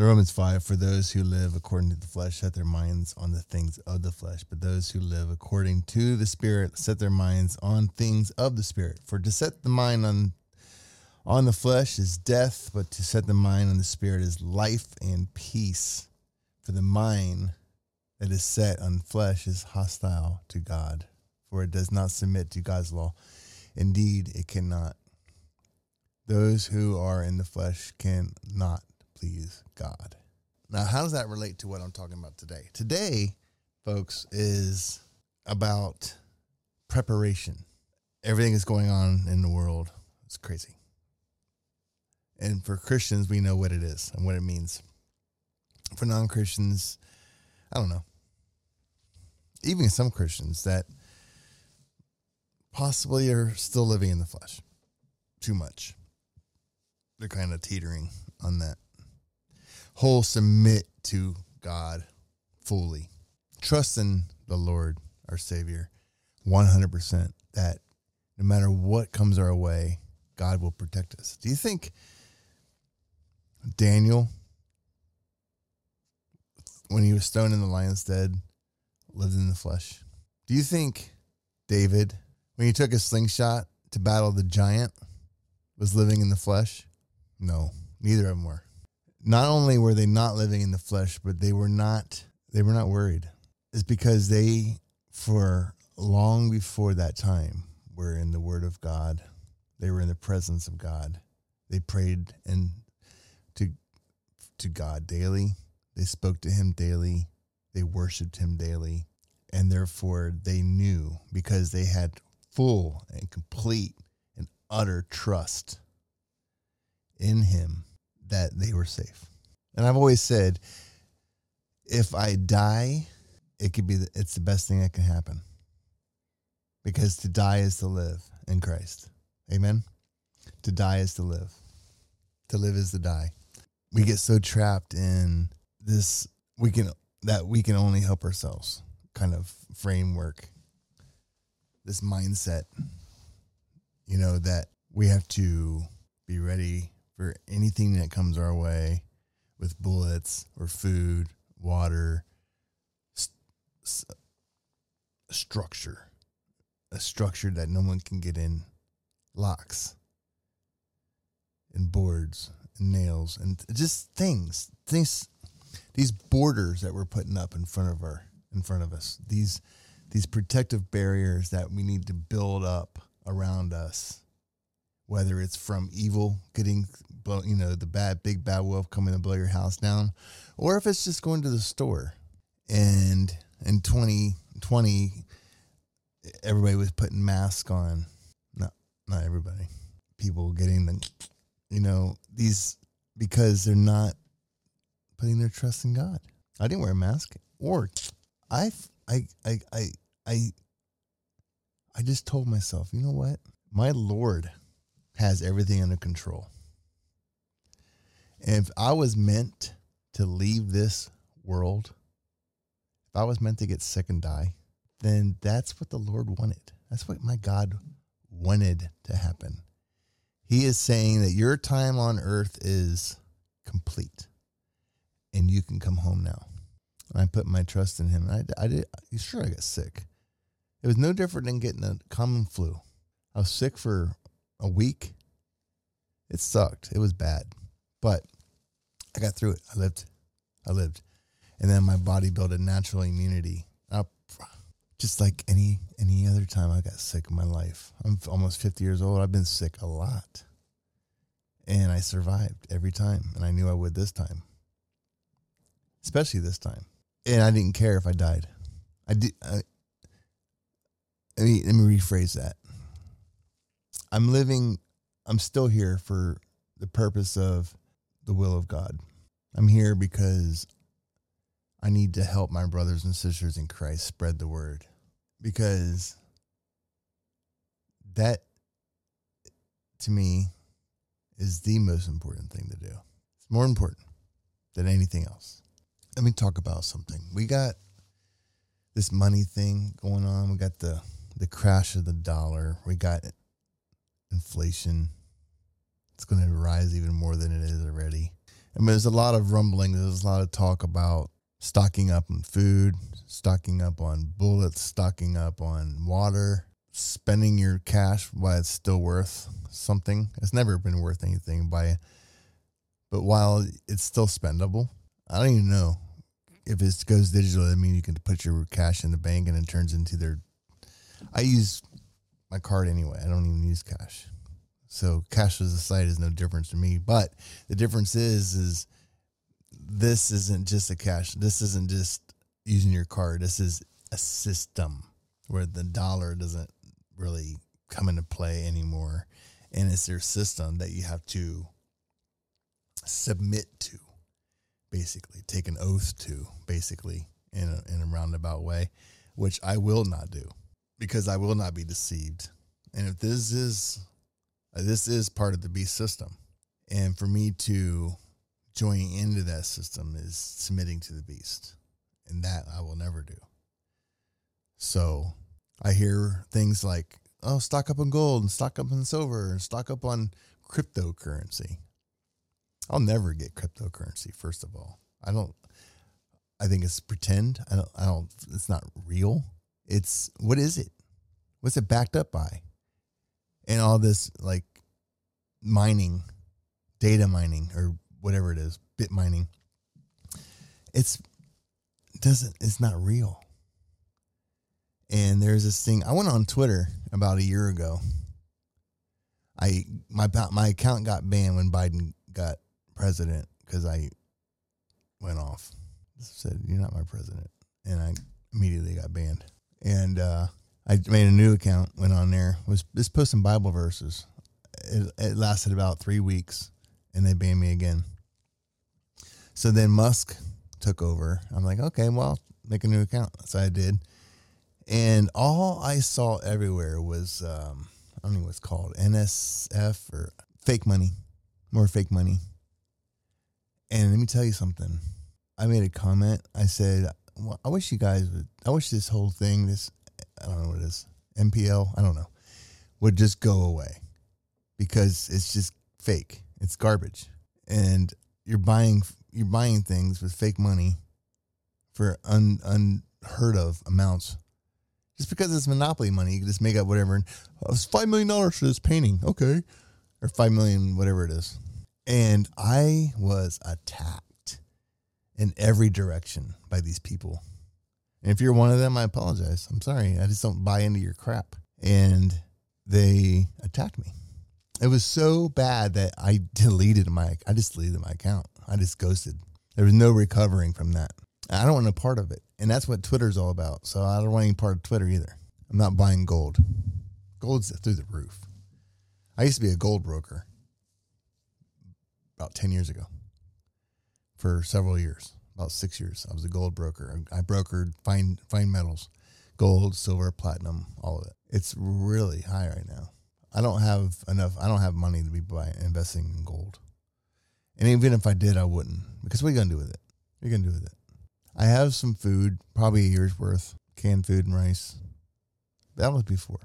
Romans 5 For those who live according to the flesh set their minds on the things of the flesh, but those who live according to the Spirit set their minds on things of the Spirit. For to set the mind on on the flesh is death, but to set the mind on the Spirit is life and peace. For the mind that is set on flesh is hostile to God, for it does not submit to God's law. Indeed, it cannot. Those who are in the flesh cannot please God. Now, how does that relate to what I'm talking about today? Today, folks, is about preparation. Everything is going on in the world. It's crazy. And for Christians, we know what it is and what it means. For non Christians, I don't know. Even some Christians that possibly are still living in the flesh too much. They're kind of teetering on that whole submit to God fully. Trust in the Lord, our Savior, 100% that no matter what comes our way, God will protect us. Do you think Daniel, when he was stoned in the lion's den, lived in the flesh? Do you think David, when he took a slingshot to battle the giant, was living in the flesh? No, neither of them were not only were they not living in the flesh, but they were not they were not worried. It's because they for long before that time were in the word of God. They were in the presence of God. They prayed and to to God daily. They spoke to him daily. They worshiped him daily. And therefore they knew because they had full and complete and utter trust in him that they were safe. And I've always said, if I die, it could be the, it's the best thing that can happen. Because to die is to live in Christ. Amen. To die is to live. To live is to die. We get so trapped in this we can that we can only help ourselves kind of framework. This mindset, you know, that we have to be ready for anything that comes our way with bullets or food, water, st- st- structure, a structure that no one can get in, locks and boards and nails and just things, things, these borders that we're putting up in front of our, in front of us, these, these protective barriers that we need to build up around us whether it's from evil getting blow, you know, the bad big bad wolf coming to blow your house down, or if it's just going to the store. And in 2020, everybody was putting masks on. Not not everybody. People getting the, you know, these because they're not putting their trust in God. I didn't wear a mask, or I I I I I I just told myself, you know what, my Lord has everything under control. If I was meant to leave this world, if I was meant to get sick and die, then that's what the Lord wanted. That's what my God wanted to happen. He is saying that your time on earth is complete and you can come home now. And I put my trust in him. I, I did, sure, I got sick. It was no different than getting a common flu. I was sick for a week. It sucked. It was bad, but I got through it. I lived. I lived, and then my body built a natural immunity. Just like any any other time I got sick in my life. I'm almost 50 years old. I've been sick a lot, and I survived every time, and I knew I would this time, especially this time. And I didn't care if I died. I did. I, let me let me rephrase that. I'm living, I'm still here for the purpose of the will of God. I'm here because I need to help my brothers and sisters in Christ spread the word because that to me is the most important thing to do. It's more important than anything else. Let me talk about something. We got this money thing going on. We got the the crash of the dollar. We got inflation. It's going to rise even more than it is already. I mean, there's a lot of rumbling. There's a lot of talk about stocking up on food, stocking up on bullets, stocking up on water, spending your cash while it's still worth something. It's never been worth anything by, but while it's still spendable, I don't even know if it goes digital. I mean, you can put your cash in the bank and it turns into their. I use my card anyway. I don't even use cash. So cash as a site is no difference to me. But the difference is, is this isn't just a cash. This isn't just using your card. This is a system where the dollar doesn't really come into play anymore. And it's their system that you have to submit to, basically, take an oath to, basically, in a, in a roundabout way, which I will not do because I will not be deceived. And if this is Uh, this is part of the beast system, and for me to join into that system is submitting to the beast, and that I will never do. So I hear things like, "Oh, stock up on gold and stock up on silver and stock up on cryptocurrency." I'll never get cryptocurrency. First of all, I don't. I think it's pretend. I don't. I don't. It's not real. It's what is it? What's it backed up by? And all this like mining, data mining, or whatever it is, bit mining. It's doesn't. It's not real. And there's this thing. I went on Twitter about a year ago. I my my account got banned when Biden got president because I went off said you're not my president, and I immediately got banned. And uh, I made a new account, went on there, was just posting Bible verses. It, it lasted about three weeks, and they banned me again. So then Musk took over. I'm like, okay, well, make a new account. So I did. And all I saw everywhere was, um, I don't know what's called, NSF or fake money, more fake money. And let me tell you something. I made a comment. I said, well, I wish you guys would, I wish this whole thing, this, I don't know what it is, MPL, I don't know, would just go away because it's just fake. It's garbage. And you're buying, you're buying things with fake money for un, unheard of amounts. Just because it's monopoly money, you can just make up whatever. Oh, it's $5 million for this painting. Okay. Or 5 million, whatever it is. And I was attacked in every direction by these people. And if you're one of them, I apologize. I'm sorry. I just don't buy into your crap. And they attacked me. It was so bad that I deleted my I just deleted my account. I just ghosted. There was no recovering from that. I don't want a part of it. And that's what Twitter's all about. So I don't want any part of Twitter either. I'm not buying gold. Gold's through the roof. I used to be a gold broker about 10 years ago for several years, about six years. I was a gold broker. I brokered fine fine metals, gold, silver, platinum, all of it. It's really high right now. I don't have enough. I don't have money to be buying investing in gold. And even if I did, I wouldn't. Because what are you gonna do with it? What are you gonna do with it? I have some food, probably a year's worth, canned food and rice. That was before.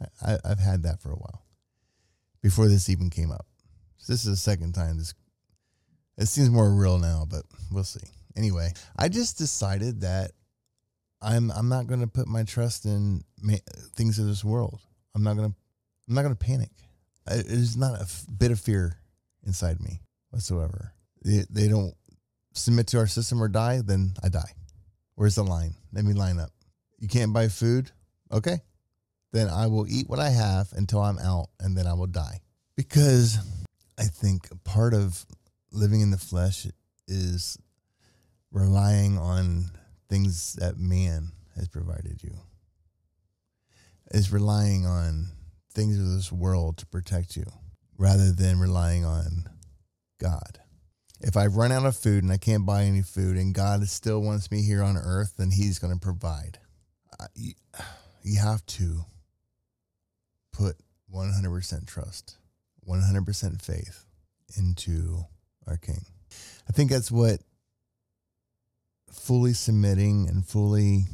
I, I, I've had that for a while. Before this even came up. So this is the second time this it seems more real now, but we'll see. Anyway, I just decided that I'm I'm not going to put my trust in ma- things of this world. I'm not going to I'm not going to panic. There's not a f- bit of fear inside me whatsoever. They, they don't submit to our system or die, then I die. Where's the line? Let me line up. You can't buy food? Okay. Then I will eat what I have until I'm out and then I will die. Because I think part of living in the flesh is relying on things that man has provided you. Is relying on things of this world to protect you rather than relying on God. If I run out of food and I can't buy any food and God still wants me here on earth, then he's going to provide. You, have to put 100% trust, 100% faith into our King. I think that's what fully submitting and fully,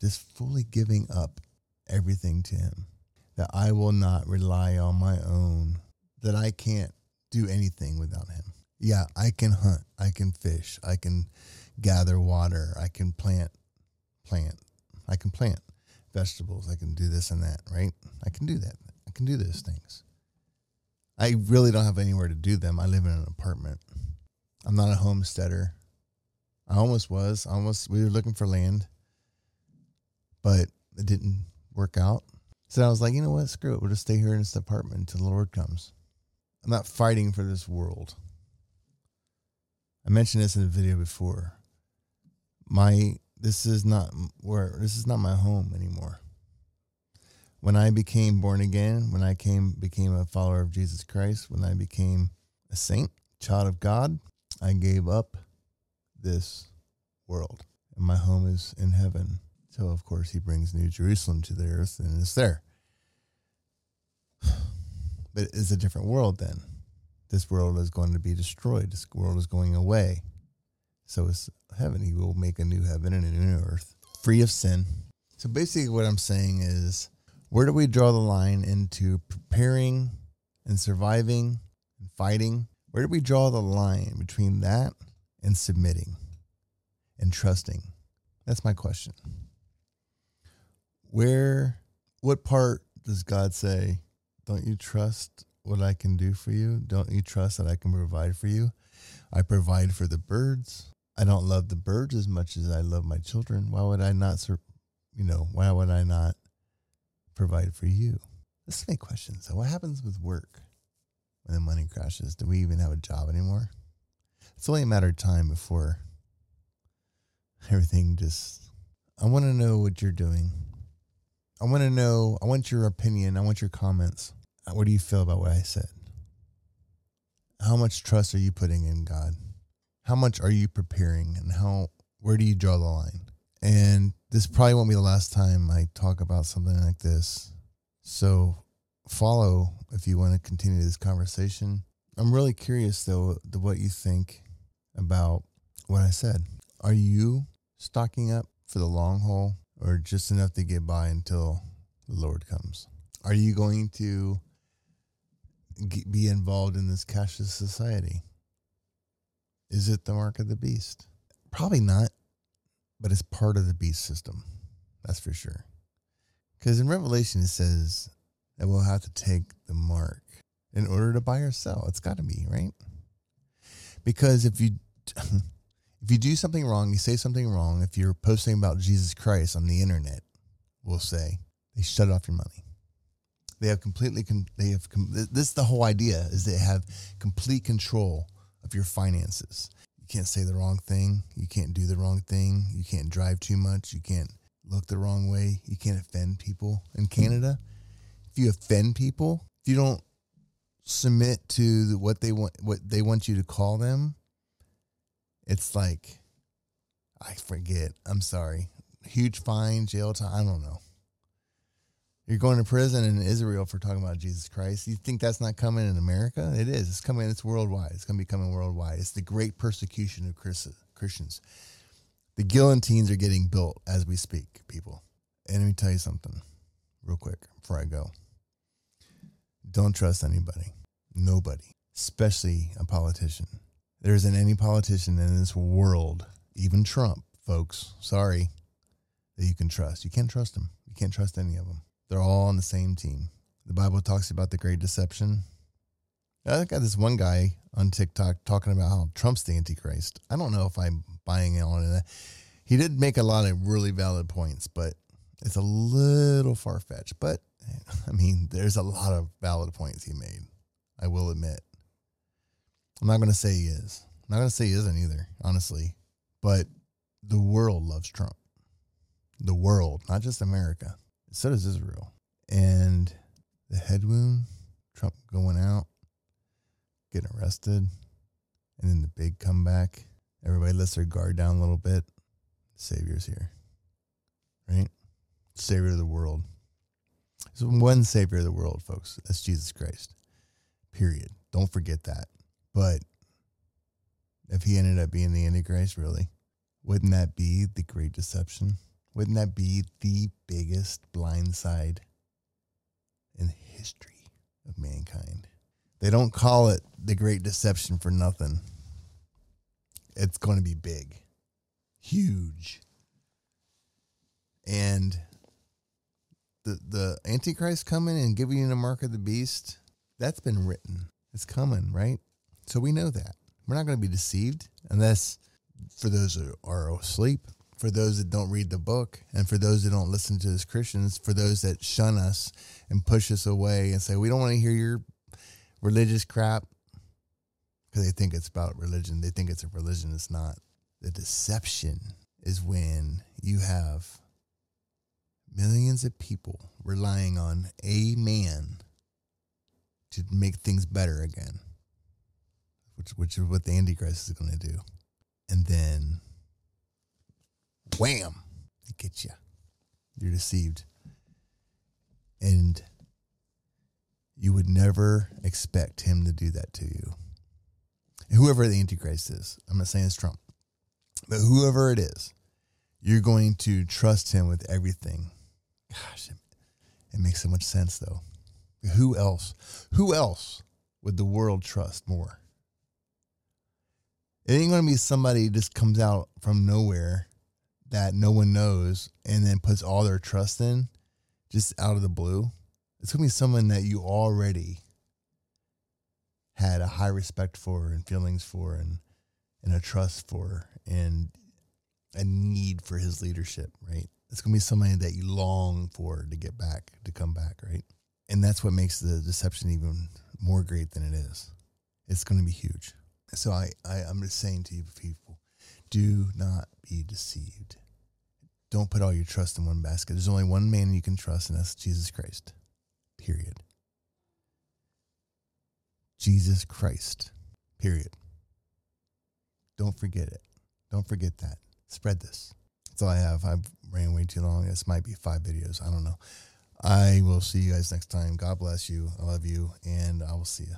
just fully giving up everything to Him. That I will not rely on my own, that I can't do anything without Him. Yeah, I can hunt. I can fish. I can gather water. I can plant, plant. I can plant vegetables. I can do this and that, right? I can do that. I can do those things. I really don't have anywhere to do them. I live in an apartment. I'm not a homesteader. I almost was. I almost we were looking for land, but it didn't work out. So I was like, you know what? Screw it. We'll just stay here in this apartment until the Lord comes. I'm not fighting for this world. I mentioned this in a video before. My this is not where this is not my home anymore. When I became born again, when I came became a follower of Jesus Christ, when I became a saint, child of God, I gave up this world. And my home is in heaven. So of course he brings New Jerusalem to the earth and it's there. But it's a different world then. This world is going to be destroyed. This world is going away. So it's heaven. He will make a new heaven and a new earth, free of sin. So basically, what I'm saying is, where do we draw the line into preparing and surviving and fighting? Where do we draw the line between that and submitting and trusting? That's my question. Where, what part does God say, don't you trust what I can do for you? Don't you trust that I can provide for you? I provide for the birds. I don't love the birds as much as I love my children. Why would I not, you know, why would I not provide for you? This is my question. So, what happens with work when the money crashes? Do we even have a job anymore? It's only a matter of time before everything just. I want to know what you're doing. I want to know, I want your opinion. I want your comments. Uh, what do you feel about what I said? How much trust are you putting in God? How much are you preparing and how where do you draw the line? And this probably won't be the last time I talk about something like this. So follow if you want to continue this conversation. I'm really curious though what you think about what I said. Are you stocking up for the long haul or just enough to get by until the Lord comes? Are you going to be involved in this cashless society? Is it the mark of the beast? Probably not, but it's part of the beast system. That's for sure. Because in Revelation, it says that we'll have to take the mark in order to buy or sell. It's got to be, right? Because if you. If you do something wrong, you say something wrong, if you're posting about Jesus Christ on the internet, we'll say, they shut off your money. They have completely, they have, this is the whole idea is they have complete control of your finances. You can't say the wrong thing. You can't do the wrong thing. You can't drive too much. You can't look the wrong way. You can't offend people in hmm. Canada. If you offend people, if you don't submit to what they want, what they want you to call them, it's like, I forget. I'm sorry. Huge fine, jail time. I don't know. You're going to prison in Israel for talking about Jesus Christ. You think that's not coming in America? It is. It's coming. It's worldwide. It's going to be coming worldwide. It's the great persecution of Christians. The guillotines are getting built as we speak, people. And let me tell you something real quick before I go. Don't trust anybody, nobody, especially a politician. There isn't any politician in this world, even Trump, folks, sorry, that you can trust. You can't trust them. You can't trust any of them. They're all on the same team. The Bible talks about the great deception. I got this one guy on TikTok talking about how Trump's the Antichrist. I don't know if I'm buying on that. He did make a lot of really valid points, but it's a little far fetched. But I mean, there's a lot of valid points he made. I will admit. I'm not going to say he is. I'm not going to say he isn't either, honestly. But the world loves Trump. The world, not just America. So does Israel. And the head wound, Trump going out, getting arrested, and then the big comeback. Everybody lets their guard down a little bit. Savior's here. Right? Savior of the world. There's one Savior of the world, folks. That's Jesus Christ. Period. Don't forget that. But if he ended up being the Antichrist, really, wouldn't that be the great deception? Wouldn't that be the biggest blindside in the history of mankind? They don't call it the Great Deception for nothing. It's going to be big, huge. And the the Antichrist coming and giving you the mark of the beast, that's been written. It's coming, right? So we know that. We're not going to be deceived unless for those who are asleep, for those that don't read the book, and for those that don't listen to us Christians, for those that shun us and push us away and say, we don't want to hear your religious crap because they think it's about religion. They think it's a religion. It's not. The deception is when you have millions of people relying on a man to make things better again, which, which is what the Antichrist is going to do. And then, wham, it gets you. You're deceived. And you would never expect him to do that to you. Whoever the Antichrist is, I'm not saying it's Trump, but whoever it is, you're going to trust him with everything. Gosh, it, it makes so much sense though. Who else? Who else would the world trust more? It ain't to be somebody just comes out from nowhere that no one knows and then puts all their trust in just out of the blue. It's to be someone that you already had a high respect for and feelings for and, and a trust for and a need for his leadership, right? It's to be somebody that you long for to get back, to come back, right? And that's what makes the deception even more great than it is. It's to be huge. So I, I I'm just saying to you people, do not be deceived. Don't put all your trust in one basket. There's only one man you can trust, and that's Jesus Christ. Period. Jesus Christ. Period. Don't forget it. Don't forget that. Spread this. That's all I have. I've ran way too long. This might be five videos. I don't know. I will see you guys next time. God bless you. I love you, and I will see you.